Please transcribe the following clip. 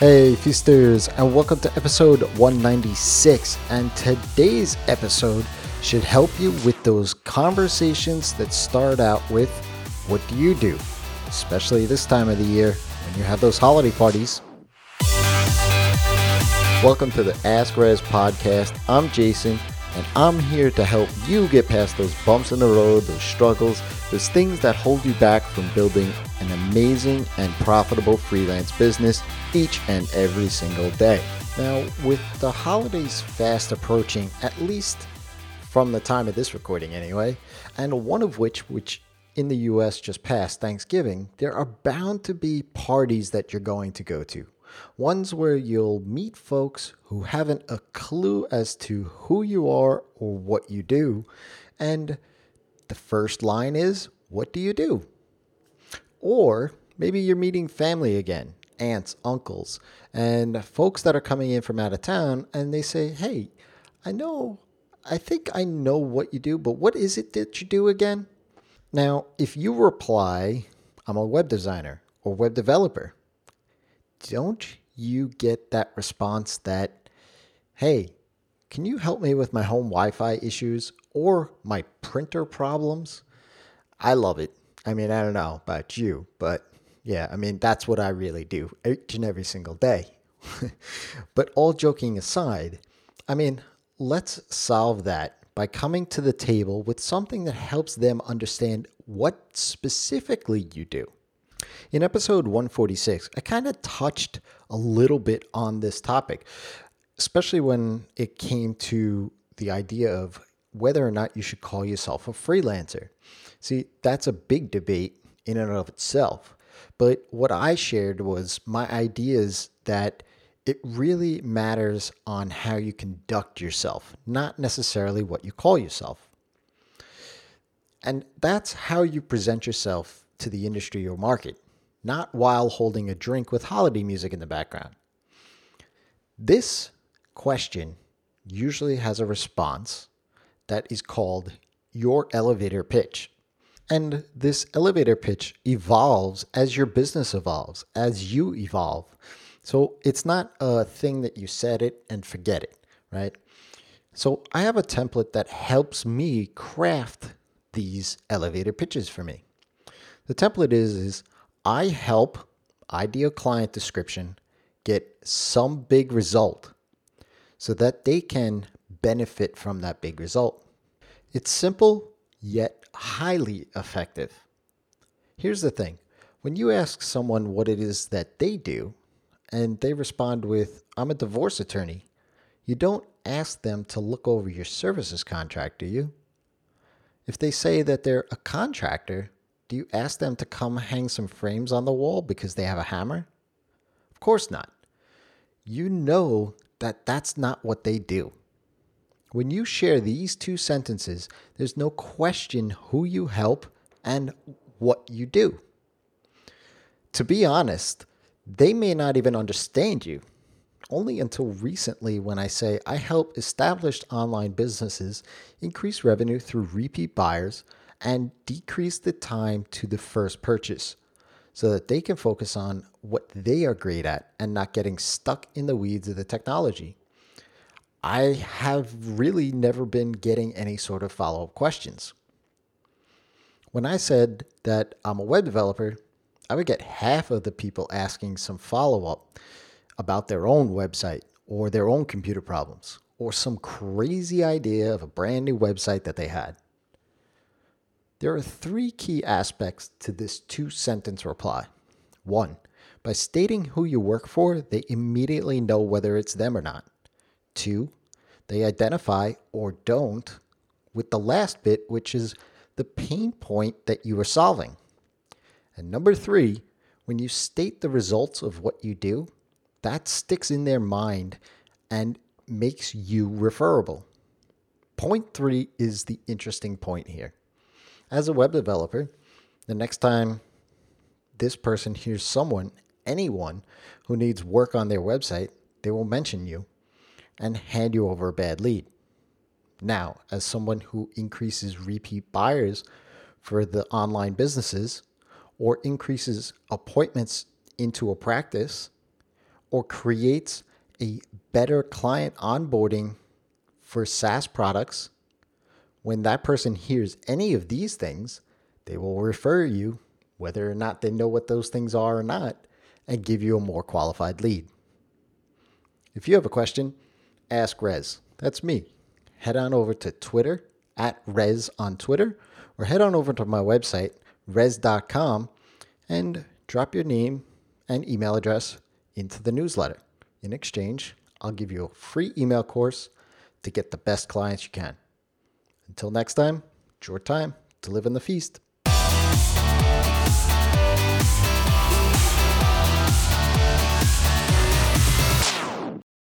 Hey, feasters, and welcome to episode 196. And today's episode should help you with those conversations that start out with, What do you do? Especially this time of the year when you have those holiday parties. Welcome to the Ask Rezzz podcast. I'm Jason, and I'm here to help you get past those bumps in the road, those struggles, those things that hold you back from building an amazing and profitable freelance business each and every single day. Now, with the holidays fast approaching, at least from the time of this recording anyway, and one of which, which in the US just passed Thanksgiving, there are bound to be parties that you're going to go to. Ones where you'll meet folks who haven't a clue as to who you are or what you do. And the first line is, What do you do? Or maybe you're meeting family again aunts, uncles, and folks that are coming in from out of town, and they say, Hey, I know, I think I know what you do, but what is it that you do again? Now, if you reply, I'm a web designer or web developer, don't you get that response that, Hey, can you help me with my home Wi Fi issues or my printer problems? I love it. I mean, I don't know about you, but yeah, I mean, that's what I really do each and every single day. but all joking aside, I mean, let's solve that by coming to the table with something that helps them understand what specifically you do. In episode 146, I kind of touched a little bit on this topic, especially when it came to the idea of whether or not you should call yourself a freelancer. See, that's a big debate in and of itself. But what I shared was my ideas that it really matters on how you conduct yourself, not necessarily what you call yourself. And that's how you present yourself to the industry or market, not while holding a drink with holiday music in the background. This question usually has a response that is called your elevator pitch. And this elevator pitch evolves as your business evolves, as you evolve. So it's not a thing that you set it and forget it, right? So I have a template that helps me craft these elevator pitches for me. The template is is I help ideal client description get some big result so that they can benefit from that big result. It's simple yet highly effective. Here's the thing when you ask someone what it is that they do, and they respond with, I'm a divorce attorney, you don't ask them to look over your services contract, do you? If they say that they're a contractor, do you ask them to come hang some frames on the wall because they have a hammer? Of course not. You know that that's not what they do. When you share these two sentences, there's no question who you help and what you do. To be honest, they may not even understand you. Only until recently, when I say I help established online businesses increase revenue through repeat buyers and decrease the time to the first purchase so that they can focus on what they are great at and not getting stuck in the weeds of the technology. I have really never been getting any sort of follow up questions. When I said that I'm a web developer, I would get half of the people asking some follow up about their own website or their own computer problems or some crazy idea of a brand new website that they had. There are three key aspects to this two sentence reply. One, by stating who you work for, they immediately know whether it's them or not. Two, they identify or don't with the last bit, which is the pain point that you are solving. And number three, when you state the results of what you do, that sticks in their mind and makes you referable. Point three is the interesting point here. As a web developer, the next time this person hears someone, anyone who needs work on their website, they will mention you and hand you over a bad lead. Now, as someone who increases repeat buyers for the online businesses or increases appointments into a practice or creates a better client onboarding for SaaS products, when that person hears any of these things, they will refer you, whether or not they know what those things are or not, and give you a more qualified lead. If you have a question, ask Rezzz. That's me. Head on over to Twitter at Rezzz on Twitter or head on over to my website, rezzz.com, and drop your name and email address into the newsletter. In exchange, I'll give you a free email course to get the best clients you can. Until next time, it's your time to live in the feast.